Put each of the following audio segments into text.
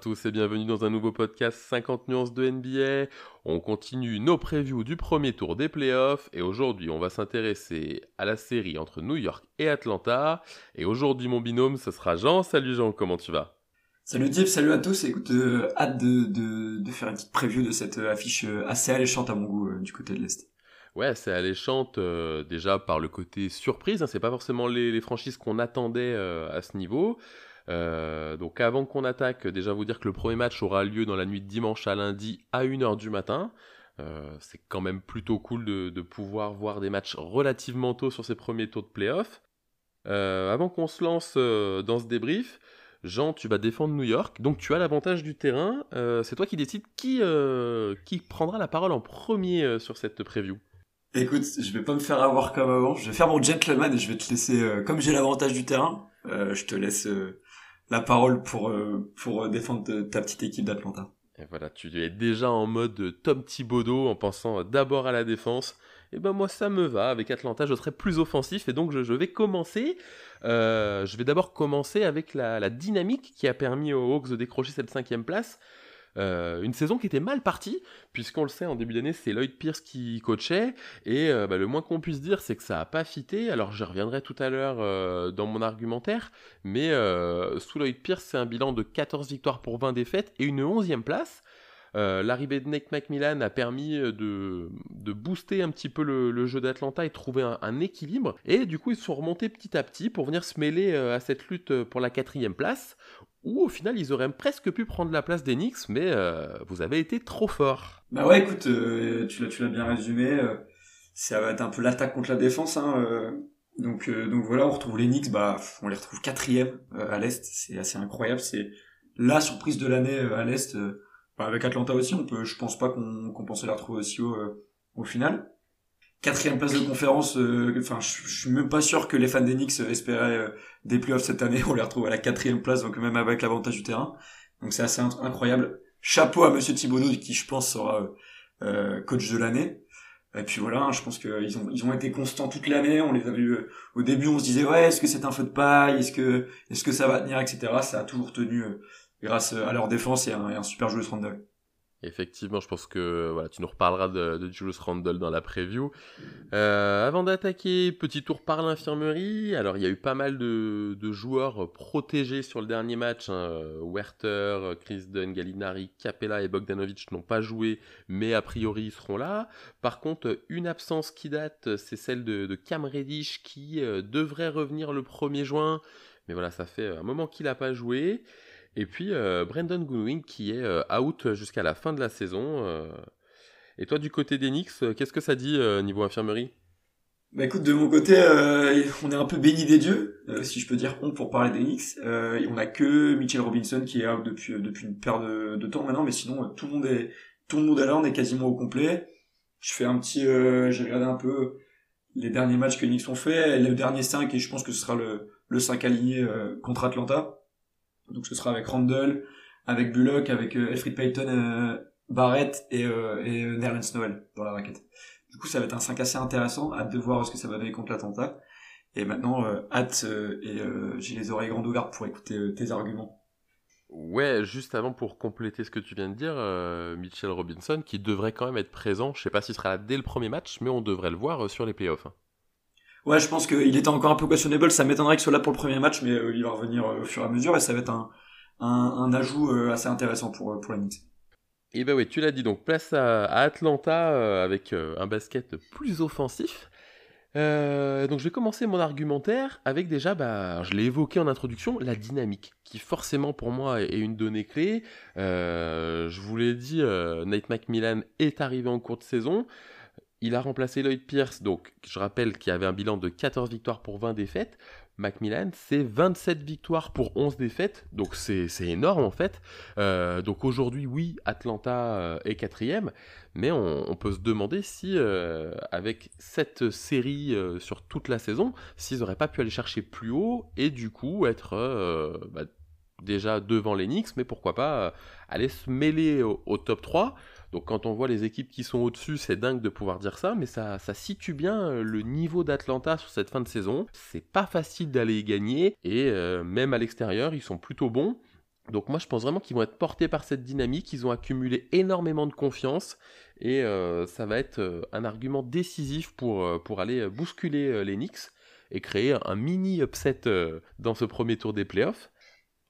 tous et bienvenue dans un nouveau podcast 50 nuances de NBA. On continue nos previews du premier tour des playoffs et aujourd'hui on va s'intéresser à la série entre New York et Atlanta. Et aujourd'hui mon binôme ce sera Jean. Salut Jean, comment tu vas? Salut Dip, salut à tous. Écoute, euh, hâte de, faire une petite preview de cette euh, affiche euh, assez alléchante à mon goût du côté de l'Est. Ouais, c'est alléchante déjà par le côté surprise. Hein. c'est pas forcément les, les franchises qu'on attendait à ce niveau. Euh, donc avant qu'on attaque, déjà vous dire que le premier match aura lieu dans la nuit de dimanche à lundi à 1h du matin. Euh, c'est quand même plutôt cool de, pouvoir voir des matchs relativement tôt sur ces premiers tours de playoff. Euh, avant qu'on se lance dans ce débrief, Jean, tu vas défendre New York, donc tu as l'avantage du terrain. c'est toi qui décides qui, qui prendra la parole en premier sur cette preview. Écoute, je vais pas me faire avoir comme avant. Je vais faire mon gentleman et je vais te laisser, comme j'ai l'avantage du terrain, je te laisse la parole pour, euh, pour défendre ta petite équipe d'Atlanta. Et voilà, tu es déjà en mode Tom Thibodeau en pensant d'abord à la défense. Et ben moi ça me va, avec Atlanta je serai plus offensif et donc je, vais commencer. Euh, je vais d'abord commencer avec la, dynamique qui a permis aux Hawks de décrocher cette cinquième place. Euh, une saison qui était mal partie, puisqu'on le sait, en début d'année, c'est Lloyd Pierce qui coachait, et euh, bah, le moins qu'on puisse dire, c'est que ça n'a pas fité. Alors, je reviendrai tout à l'heure euh, dans mon argumentaire, mais sous Lloyd Pierce, c'est un bilan de 14 victoires pour 20 défaites et une 11e place. L'arrivée de Nick McMillan a permis de, de booster un petit peu le, jeu d'Atlanta et trouver un, un, équilibre. Et du coup, ils sont remontés petit à petit pour venir se mêler à cette lutte pour la quatrième place, où au final ils auraient presque pu prendre la place d'Enix, mais euh, vous avez été trop fort. Bah ouais, écoute, euh, tu l'as bien résumé. Euh, ça va être un peu l'attaque contre la défense. Hein, donc donc voilà, on retrouve l'Enix, bah on les retrouve quatrième à l'est, c'est assez incroyable. C'est la surprise de l'année à l'est. Bah, avec Atlanta aussi, on peut, je pense pas qu'on pensait la retrouver aussi haut au final quatrième place de conférence. Euh, enfin, je, suis même pas sûr que les fans d'Enix espéraient euh, des playoffs cette année. On les retrouve à la quatrième place, donc même avec l'avantage du terrain. Donc c'est assez incroyable. Chapeau à Monsieur Thibodeau, qui je pense sera euh, coach de l'année. Et puis voilà, hein, je pense qu'ils ont ils ont été constants toute l'année. On les a vus au début, on se disait ouais, est-ce que c'est un feu de paille, est-ce que est-ce que ça va tenir, etc. Ça a toujours tenu grâce à leur défense et un, et un super jeu de Randall. Effectivement, je pense que tu nous reparleras de, Julius Randle dans la preview. Euh, avant d'attaquer, petit tour par l'infirmerie. Alors, il y a eu pas mal de, joueurs protégés sur le dernier match. Hein. Werther, Chris Dunn, Gallinari, Capella et Bogdanovic n'ont pas joué, mais a priori ils seront là. Par contre, une absence qui date, c'est celle de, Cam Reddish qui euh, devrait revenir le 1er juin. Mais voilà, ça fait un moment qu'il n'a pas joué. Et puis euh, Brandon Goodwin qui est euh, out jusqu'à la fin de la saison. Euh. Et toi, du côté d'Enix, qu'est-ce que ça dit niveau infirmerie? Bah écoute, de mon côté, on est un peu béni des dieux, si je peux dire on pour parler d'Enix. on a que Mitchell Robinson qui est out depuis depuis une paire de, temps maintenant, mais sinon tout le monde est tout le monde est là, on est quasiment au complet. Je fais un petit, j'ai regardé un peu les derniers matchs que Knicks ont fait, le dernier 5 et je pense que ce sera le le 5 aligné contre Atlanta. Donc ce sera avec Randall, avec Bullock, avec euh, Alfred Payton, euh, Barrett et, euh, et euh, Nerlens Noel dans la raquette. Du coup, ça va être un 5 assez intéressant. Hâte de voir ce que ça va donner contre l'attentat. Et maintenant, hâte et j'ai les oreilles grandes ouvertes pour écouter tes arguments. Ouais, juste avant pour compléter ce que tu viens de dire, Mitchell Robinson qui devrait quand même être présent. Je sais pas s'il sera là dès le premier match, mais on devrait le voir sur les playoffs. Hein. Ouais, je pense qu'il était encore un peu questionnable. Ça m'étonnerait qu'il soit là pour le premier match, mais euh, il va revenir euh, au fur et à mesure et ça va être un, un, ajout euh, assez intéressant pour, pour la Knicks. Et bah oui, tu l'as dit, donc place à, Atlanta avec un basket plus offensif. donc je vais commencer mon argumentaire avec déjà, bah, je l'ai évoqué en introduction, la dynamique, qui forcément pour moi est une donnée clé. je vous l'ai dit, Nate McMillan est arrivé en cours de saison. Il a remplacé Lloyd Pierce, donc je rappelle qu'il avait un bilan de 14 victoires pour 20 défaites. Macmillan, c'est 27 victoires pour 11 défaites, donc c'est énorme en fait. Euh, donc aujourd'hui, oui, Atlanta euh, est quatrième, mais on, peut se demander si, euh, avec cette série sur toute la saison, s'ils n'auraient pas pu aller chercher plus haut et du coup être bah, déjà devant les Knicks, mais pourquoi pas aller se mêler au top 3. Donc quand on voit les équipes qui sont au-dessus, c'est dingue de pouvoir dire ça, mais ça, situe bien euh, le niveau d'Atlanta sur cette fin de saison. C'est pas facile d'aller gagner, et euh, même à l'extérieur, ils sont plutôt bons. Donc moi je pense vraiment qu'ils vont être portés par cette dynamique, ils ont accumulé énormément de confiance et euh, ça va être euh, un argument décisif pour, euh, pour aller bousculer les Knicks et créer un mini upset dans ce premier tour des playoffs.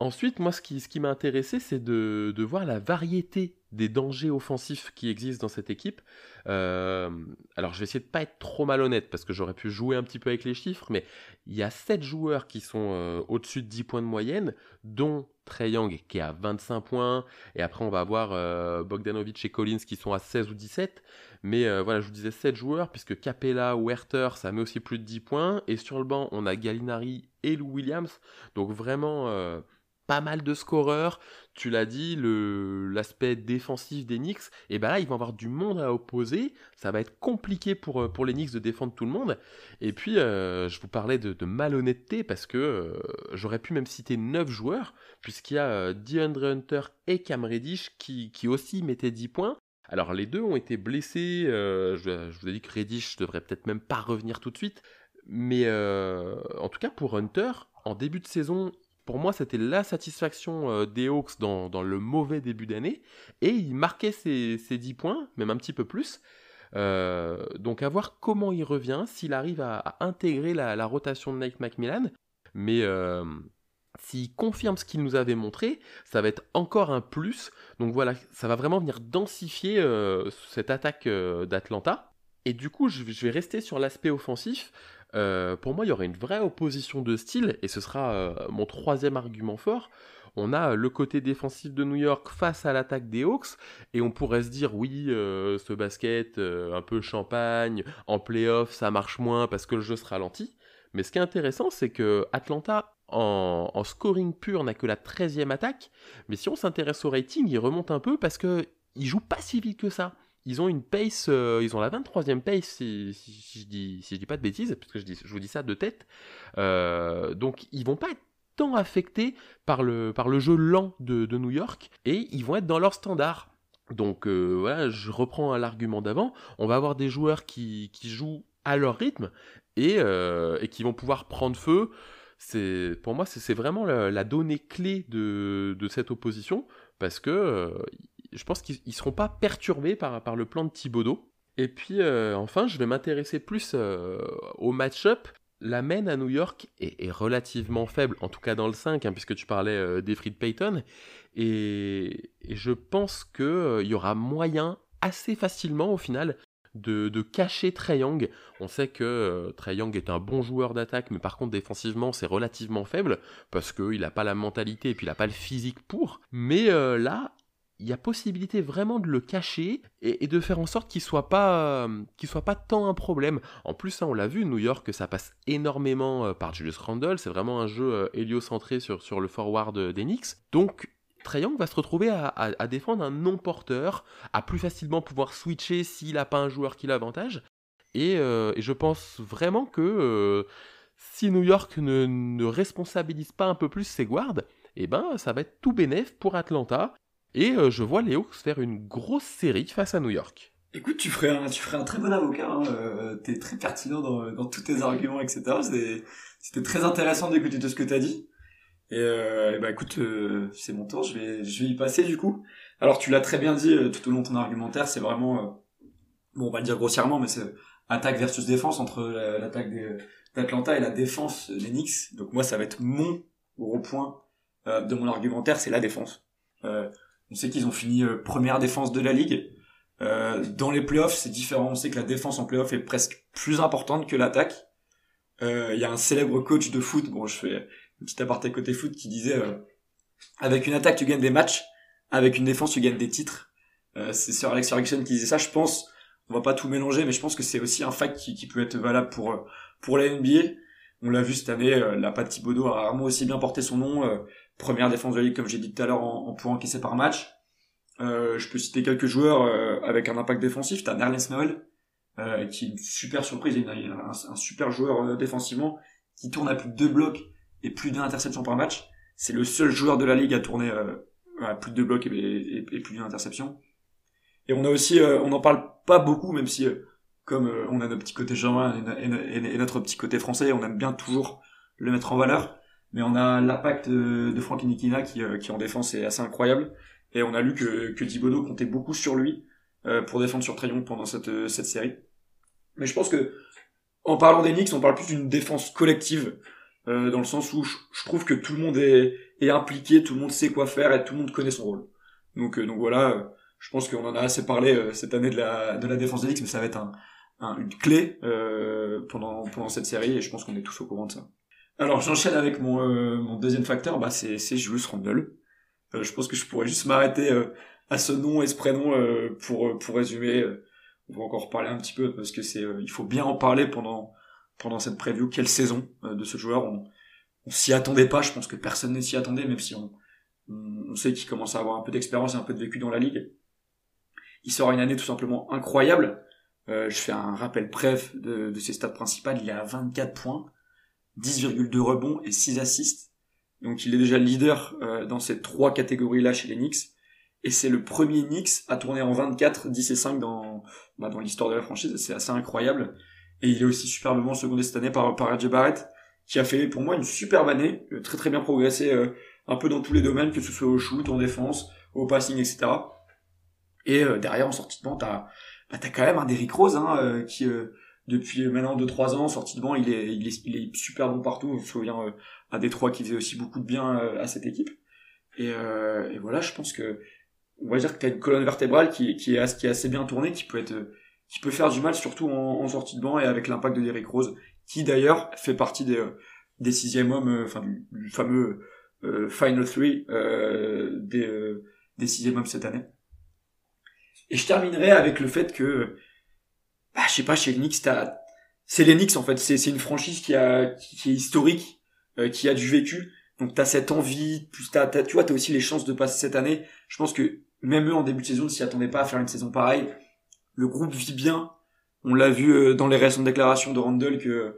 Ensuite, moi ce qui, ce qui m'a intéressé c'est de, de, voir la variété des dangers offensifs qui existent dans cette équipe. alors je vais essayer de pas être trop malhonnête parce que j'aurais pu jouer un petit peu avec les chiffres, mais il y a 7 joueurs qui sont au-dessus de 10 points de moyenne, dont Trey Young qui est à 25 points, et après on va avoir euh, Bogdanovic et Collins qui sont à 16 ou 17. Mais euh, voilà, je vous disais 7 joueurs, puisque Capella ou Werther, ça met aussi plus de 10 points. Et sur le banc, on a Gallinari et Lou Williams. Donc vraiment, euh, pas mal de scoreurs. Tu l'as dit, l'aspect défensif des Knicks, et ben là, ils vont avoir du monde à opposer. Ça va être compliqué pour, euh, pour les Knicks de défendre tout le monde. Et puis, euh, je vous parlais de, malhonnêteté parce que euh, j'aurais pu même citer 9 joueurs, puisqu'il y a DeAndre Hunter et Cam Reddish qui, qui aussi mettaient 10 points. Alors les deux ont été blessés, je, je, vous ai dit que Reddish devrait peut-être même pas revenir tout de suite, mais en tout cas pour Hunter, en début de saison, pour moi, c'était la satisfaction euh, des Hawks dans, le mauvais début d'année. Et il marquait ses, 10 points, même un petit peu plus. Euh, donc à voir comment il revient, s'il arrive à, intégrer la, rotation de Nate McMillan. Mais euh, s'il confirme ce qu'il nous avait montré, ça va être encore un plus. Donc voilà, ça va vraiment venir densifier cette attaque d'Atlanta. Et du coup, je vais rester sur l'aspect offensif. Euh, pour moi, il y aurait une vraie opposition de style, et ce sera euh, mon troisième argument fort. On a le côté défensif de New York face à l'attaque des Hawks, et on pourrait se dire, oui, euh, ce basket un peu champagne, en playoff, ça marche moins parce que le jeu se ralentit. Mais ce qui est intéressant, c'est que Atlanta, en, en scoring pur, n'a que la 13e attaque, mais si on s'intéresse au rating, il remonte un peu parce que il joue pas si vite que ça ils ont une pace, euh, ils ont la 23e pace si, je dis, dis pas de bêtises, parce que je, dis, je vous dis ça de tête. Euh, donc ils vont pas être tant affectés par le, jeu lent de, New York, et ils vont être dans leur standard. Donc euh, voilà, je reprends l'argument d'avant, on va avoir des joueurs qui, jouent à leur rythme et, qui vont pouvoir prendre feu. C'est, pour moi, c'est, vraiment la, donnée clé de cette opposition, parce que je pense qu'ils ne seront pas perturbés par, le plan de Thibodeau. Et puis euh, enfin, je vais m'intéresser plus euh, au match-up. La main à New York est, relativement faible, en tout cas dans le 5, hein, puisque tu parlais euh, d'Efried Payton. Et, je pense qu'il y aura moyen assez facilement au final de, de cacher Trey Young. On sait que Trey Young est un bon joueur d'attaque, mais par contre défensivement c'est relativement faible, parce qu'il n'a pas la mentalité et puis il n'a pas le physique pour. Mais là, il y a possibilité vraiment de le cacher et, de faire en sorte qu'il soit pas euh, qu'il soit pas tant un problème. En plus, hein, on l'a vu, New York, ça passe énormément euh, par Julius Randle. C'est vraiment un jeu euh, héliocentré sur, sur le forward d'Enix. Donc, Trae va se retrouver à, défendre un non-porteur, à plus facilement pouvoir switcher s'il n'a pas un joueur qui l'avantage. Et, et, je pense vraiment que si New York ne, ne, responsabilise pas un peu plus ses guards, eh ben, ça va être tout bénéf pour Atlanta. Et euh, je vois les Hawks faire une grosse série face à New York. Écoute, tu ferais un, tu ferais un très bon avocat. Hein. Euh, t'es très pertinent dans, dans, tous tes arguments, etc. C'était très intéressant d'écouter tout ce que t'as dit. Et, euh, bah écoute, euh, c'est mon tour. Je vais, je vais y passer du coup. Alors tu l'as très bien dit tout au long de ton argumentaire. C'est vraiment, bon, on va le dire grossièrement, mais c'est attaque versus défense entre l'attaque d'Atlanta et la défense des Knicks. Donc moi, ça va être mon gros point de mon argumentaire, c'est la défense. On sait qu'ils ont fini euh, première défense de la ligue. Euh, dans les playoffs, c'est différent. On sait que la défense en playoffs est presque plus importante que l'attaque. Euh, il y a un célèbre coach de foot, bon, je fais une petite aparté côté foot, qui disait avec une attaque tu gagnes des matchs, avec une défense tu gagnes des titres. c'est Sir Alex Ferguson qui disait ça. Je pense, on va pas tout mélanger, mais je pense que c'est aussi un fact qui, peut être valable pour pour la NBA. On l'a vu cette année, la Pat Thibodeau a rarement aussi bien porté son nom première défense de la ligue, comme j'ai dit tout à l'heure, en, en points encaissés par match. Euh, je peux citer quelques joueurs euh, avec un impact défensif. T'as Nerlens Noel, euh, qui est une super surprise, il a un, un, super joueur euh, défensivement, qui tourne à plus de deux blocs et plus d'une interception par match. C'est le seul joueur de la ligue à tourner à plus de deux blocs et, plus d'une interception. Et on a aussi, on n'en parle pas beaucoup, même si comme on a notre petit côté germain et, notre petit côté français, on aime bien toujours le mettre en valeur. Mais on a l'impact de, de Frank Nikina qui, qui en défense est assez incroyable. Et on a lu que, que Dibodo comptait beaucoup sur lui pour défendre sur Trayon pendant cette, cette série. Mais je pense que en parlant des Knicks, on parle plus d'une défense collective, euh, dans le sens où je, trouve que tout le monde est, est, impliqué, tout le monde sait quoi faire et tout le monde connaît son rôle. Donc, euh, donc voilà, euh, je pense qu'on en a assez parlé euh, cette année de la, de la défense des Knicks, mais ça va être un, une clé pendant, pendant cette série et je pense qu'on est tous au courant de ça. Alors j'enchaîne avec mon, mon deuxième facteur, bah c'est, Julius Randle. je pense que je pourrais juste m'arrêter à ce nom et ce prénom pour, pour résumer on va encore parler un petit peu parce que c'est, euh, il faut bien en parler pendant pendant cette preview. Quelle saison euh, de ce joueur? On, on s'y attendait pas. Je pense que personne ne s'y attendait, même si on, on, sait qu'il commence à avoir un peu d'expérience et un peu de vécu dans la ligue. Il sera une année tout simplement incroyable. Euh, je fais un rappel bref de, de ses stats principales. Il est à 24 points, 10,2 rebonds et 6 assists. Donc il est déjà leader euh, dans ces trois catégories-là chez les Knicks et c'est le premier Knicks à tourner en 24, 10 et 5 dans, bah, dans l'histoire de la franchise, c'est assez incroyable. Et il est aussi superbement secondé cette année par, par RJ Barrett, qui a fait pour moi une superbe année, euh, très très bien progressé euh, un peu dans tous les domaines, que ce soit au shoot, en défense, au passing, etc. Et euh, derrière, en sortie de banc, t'as bah, quand même un Derrick Rose, hein, qui depuis maintenant 2-3 ans, sortie de banc, il est, il est, il est super bon partout. Je me souviens à Détroit qui faisait aussi beaucoup de bien à cette équipe. Et, et voilà, je pense que on va dire que tu as une colonne vertébrale qui, qui, est, assez bien tournée, qui peut être qui peut faire du mal, surtout en, en sortie de banc et avec l'impact de Derrick Rose, qui d'ailleurs fait partie des, des sixième hommes, euh, enfin du, fameux euh, Final Three euh, des, euh, des sixième hommes cette année. Et je terminerai avec le fait que, bah, je sais pas, chez les Knicks, c'est les en fait, c'est une franchise qui, a, qui, est historique, qui a du vécu, donc t'as cette envie, plus t'as, tu vois, t'as aussi les chances de passer cette année. Je pense que même eux en début de saison s'y attendaient pas à faire une saison pareille. Le groupe vit bien. On l'a vu euh, dans les récentes déclarations de Randall que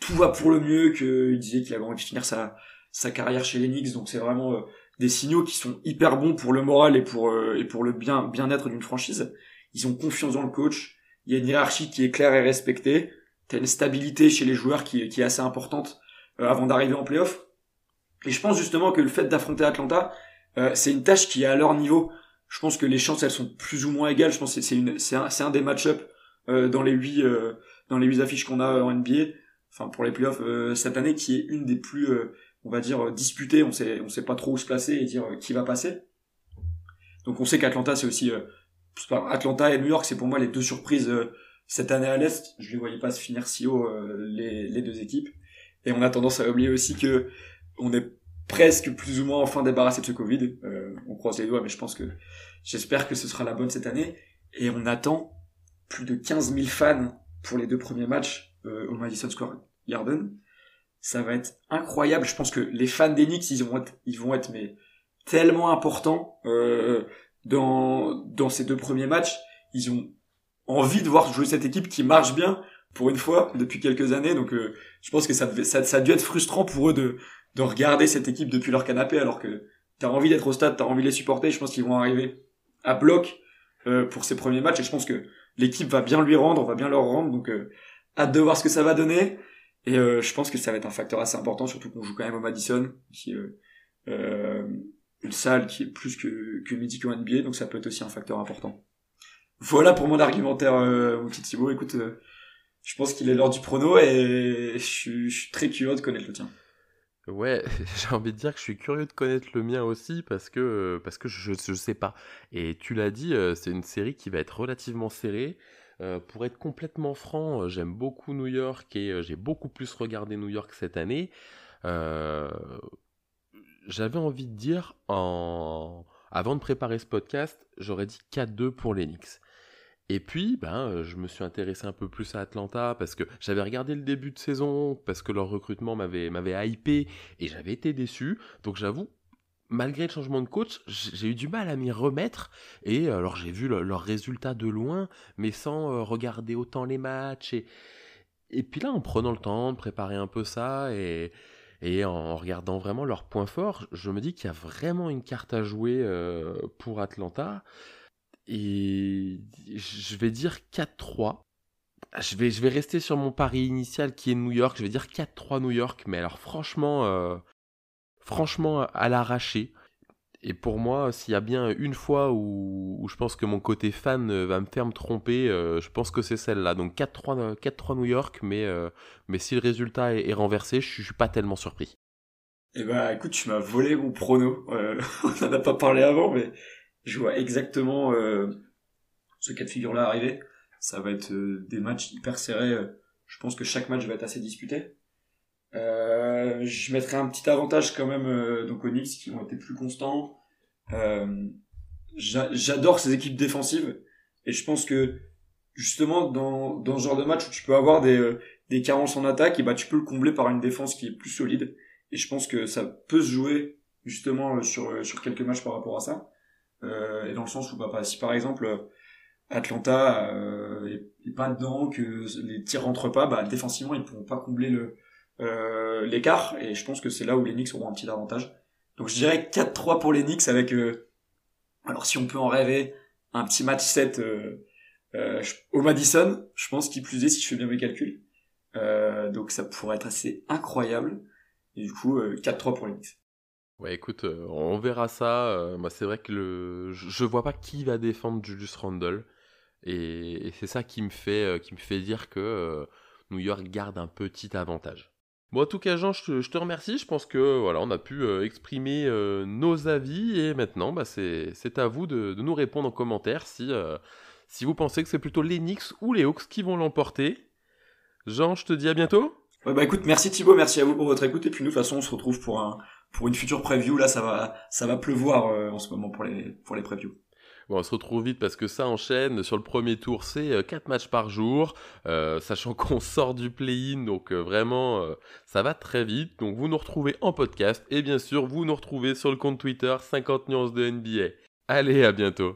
tout va pour le mieux, qu'il disait qu'il avait envie de finir sa, sa carrière chez les Knicks. Donc c'est vraiment euh, des signaux qui sont hyper bons pour le moral et pour, euh, et pour le bien, bien-être d'une franchise. Ils ont confiance dans le coach. Il y a une hiérarchie qui est claire et respectée. T'as une stabilité chez les joueurs qui, qui est assez importante avant d'arriver en playoff. Et je pense justement que le fait d'affronter Atlanta, c'est une tâche qui est à leur niveau je pense que les chances elles sont plus ou moins égales. Je pense que c'est un, un des match-up euh, dans les huit euh, dans les huit affiches qu'on a en NBA, enfin pour les playoffs euh, cette année, qui est une des plus on va dire disputées. On sait on sait pas trop où se placer et dire qui va passer. Donc on sait qu'Atlanta c'est aussi Atlanta et New York c'est pour moi les deux surprises cette année à l'est. Je les voyais pas se finir si haut les les deux équipes. Et on a tendance à oublier aussi que on est presque plus ou moins enfin débarrassé de ce Covid. Euh, on croise les doigts, mais je pense que j'espère que ce sera la bonne cette année. Et on attend plus de 15 000 fans pour les deux premiers matchs euh, au Madison Square Garden. Ça va être incroyable. Je pense que les fans d'Enix, ils vont être, ils vont être mais tellement importants euh, dans dans ces deux premiers matchs. Ils ont envie de voir jouer cette équipe qui marche bien pour une fois depuis quelques années. Donc euh, je pense que ça, ça, ça a dû être frustrant pour eux de de regarder cette équipe depuis leur canapé alors que t'as envie d'être au stade, t'as envie de les supporter. Je pense qu'ils vont arriver à bloc euh, pour ces premiers matchs et je pense que l'équipe va bien lui rendre, va bien leur rendre. Donc euh, hâte de voir ce que ça va donner. Et euh, je pense que ça va être un facteur assez important, surtout qu'on joue quand même au Madison, qui est euh, une salle qui est plus que, que mythique au NBA, donc ça peut être aussi un facteur important. Voilà pour mon argumentaire, mon petit Thibaut. Écoute, je pense qu'il est l'heure du prono et je suis, très curieux de connaître le tien. Ouais, j'ai envie de dire que je suis curieux de connaître le mien aussi parce que, parce que je ne sais pas. Et tu l'as dit, euh, c'est une série qui va être relativement serrée. Euh, pour être complètement franc, euh, j'aime beaucoup New York et j'ai beaucoup plus regardé New York cette année. J'avais envie de dire, en... avant de préparer ce podcast, j'aurais dit 4-2 pour l'Enix. Et puis, ben, euh, je me suis intéressé un peu plus à Atlanta parce que j'avais regardé le début de saison, parce que leur recrutement m'avait, m'avait hypé et j'avais été déçu. Donc j'avoue, malgré le changement de coach, j'ai eu du mal à m'y remettre. Et alors j'ai vu leurs résultats de loin, mais sans euh, regarder autant les matchs. Et, et puis là, en prenant le temps de préparer un peu ça et, et en regardant vraiment leurs points forts, je me dis qu'il y a vraiment une carte à jouer euh, pour Atlanta. Et je vais dire 4-3. je vais, je vais rester sur mon pari initial qui est New York. Je vais dire 4-3 New York, mais alors franchement, euh, franchement à l'arraché. Et pour moi, s'il y a bien une fois où, je pense que mon côté fan euh, va me faire me tromper, euh, je pense que c'est celle-là. Donc 4-3 New York, mais, mais si le résultat est, renversé, je, je suis pas tellement surpris. Eh ben, écoute, tu m'as volé mon prono. on n'en a pas parlé avant, mais je vois exactement ce cas de figure-là arriver ça va être euh, des matchs hyper serrés. Je pense que chaque match va être assez disputé. Euh, je mettrai un petit avantage quand même euh, donc aux Knicks qui ont été plus constants. Euh, J'adore ces équipes défensives et je pense que justement dans, dans ce genre de match où tu peux avoir des, euh, des carences en attaque, et bah tu peux le combler par une défense qui est plus solide. Et je pense que ça peut se jouer justement sur, sur quelques matchs par rapport à ça. Euh, et dans le sens où bah, si par exemple Atlanta euh, est, pas dedans, que les tirs rentrent pas, bah, défensivement ils pourront pas combler le euh, l'écart et je pense que c'est là où les Knicks auront un petit avantage. Donc je dirais 4-3 pour les Knicks avec euh, alors si on peut en rêver un petit match 7 euh, au Madison, je pense qu'il plus est si je fais bien mes calculs. donc ça pourrait être assez incroyable. Et du coup 4-3 pour les Knicks. Ouais, écoute, on verra ça. moi, c'est vrai que le... je vois pas qui va défendre Julius Randle. Et, c'est ça qui me fait, qui me fait dire que New York garde un petit avantage. Bon, en tout cas, Jean, je te, remercie. Je pense que voilà, on a pu euh, exprimer nos avis et maintenant, bah, c'est à vous de, nous répondre en commentaire si, si vous pensez que c'est plutôt les Knicks ou les Hawks qui vont l'emporter. Jean, je te dis à bientôt. Ouais, bah écoute, merci Thibaut, merci à vous pour votre écoute et puis nous, de toute façon, on se retrouve pour une future preview. Là, ça va ça va pleuvoir en ce moment pour les pour les previews. On se retrouve vite parce que ça enchaîne. Sur le premier tour, c'est 4 euh, matchs par jour, euh, sachant qu'on sort du play-in, donc euh, vraiment, ça va très vite. Donc vous nous retrouvez en podcast et bien sûr, vous nous retrouvez sur le compte Twitter 50 nuances de NBA. Allez, à bientôt.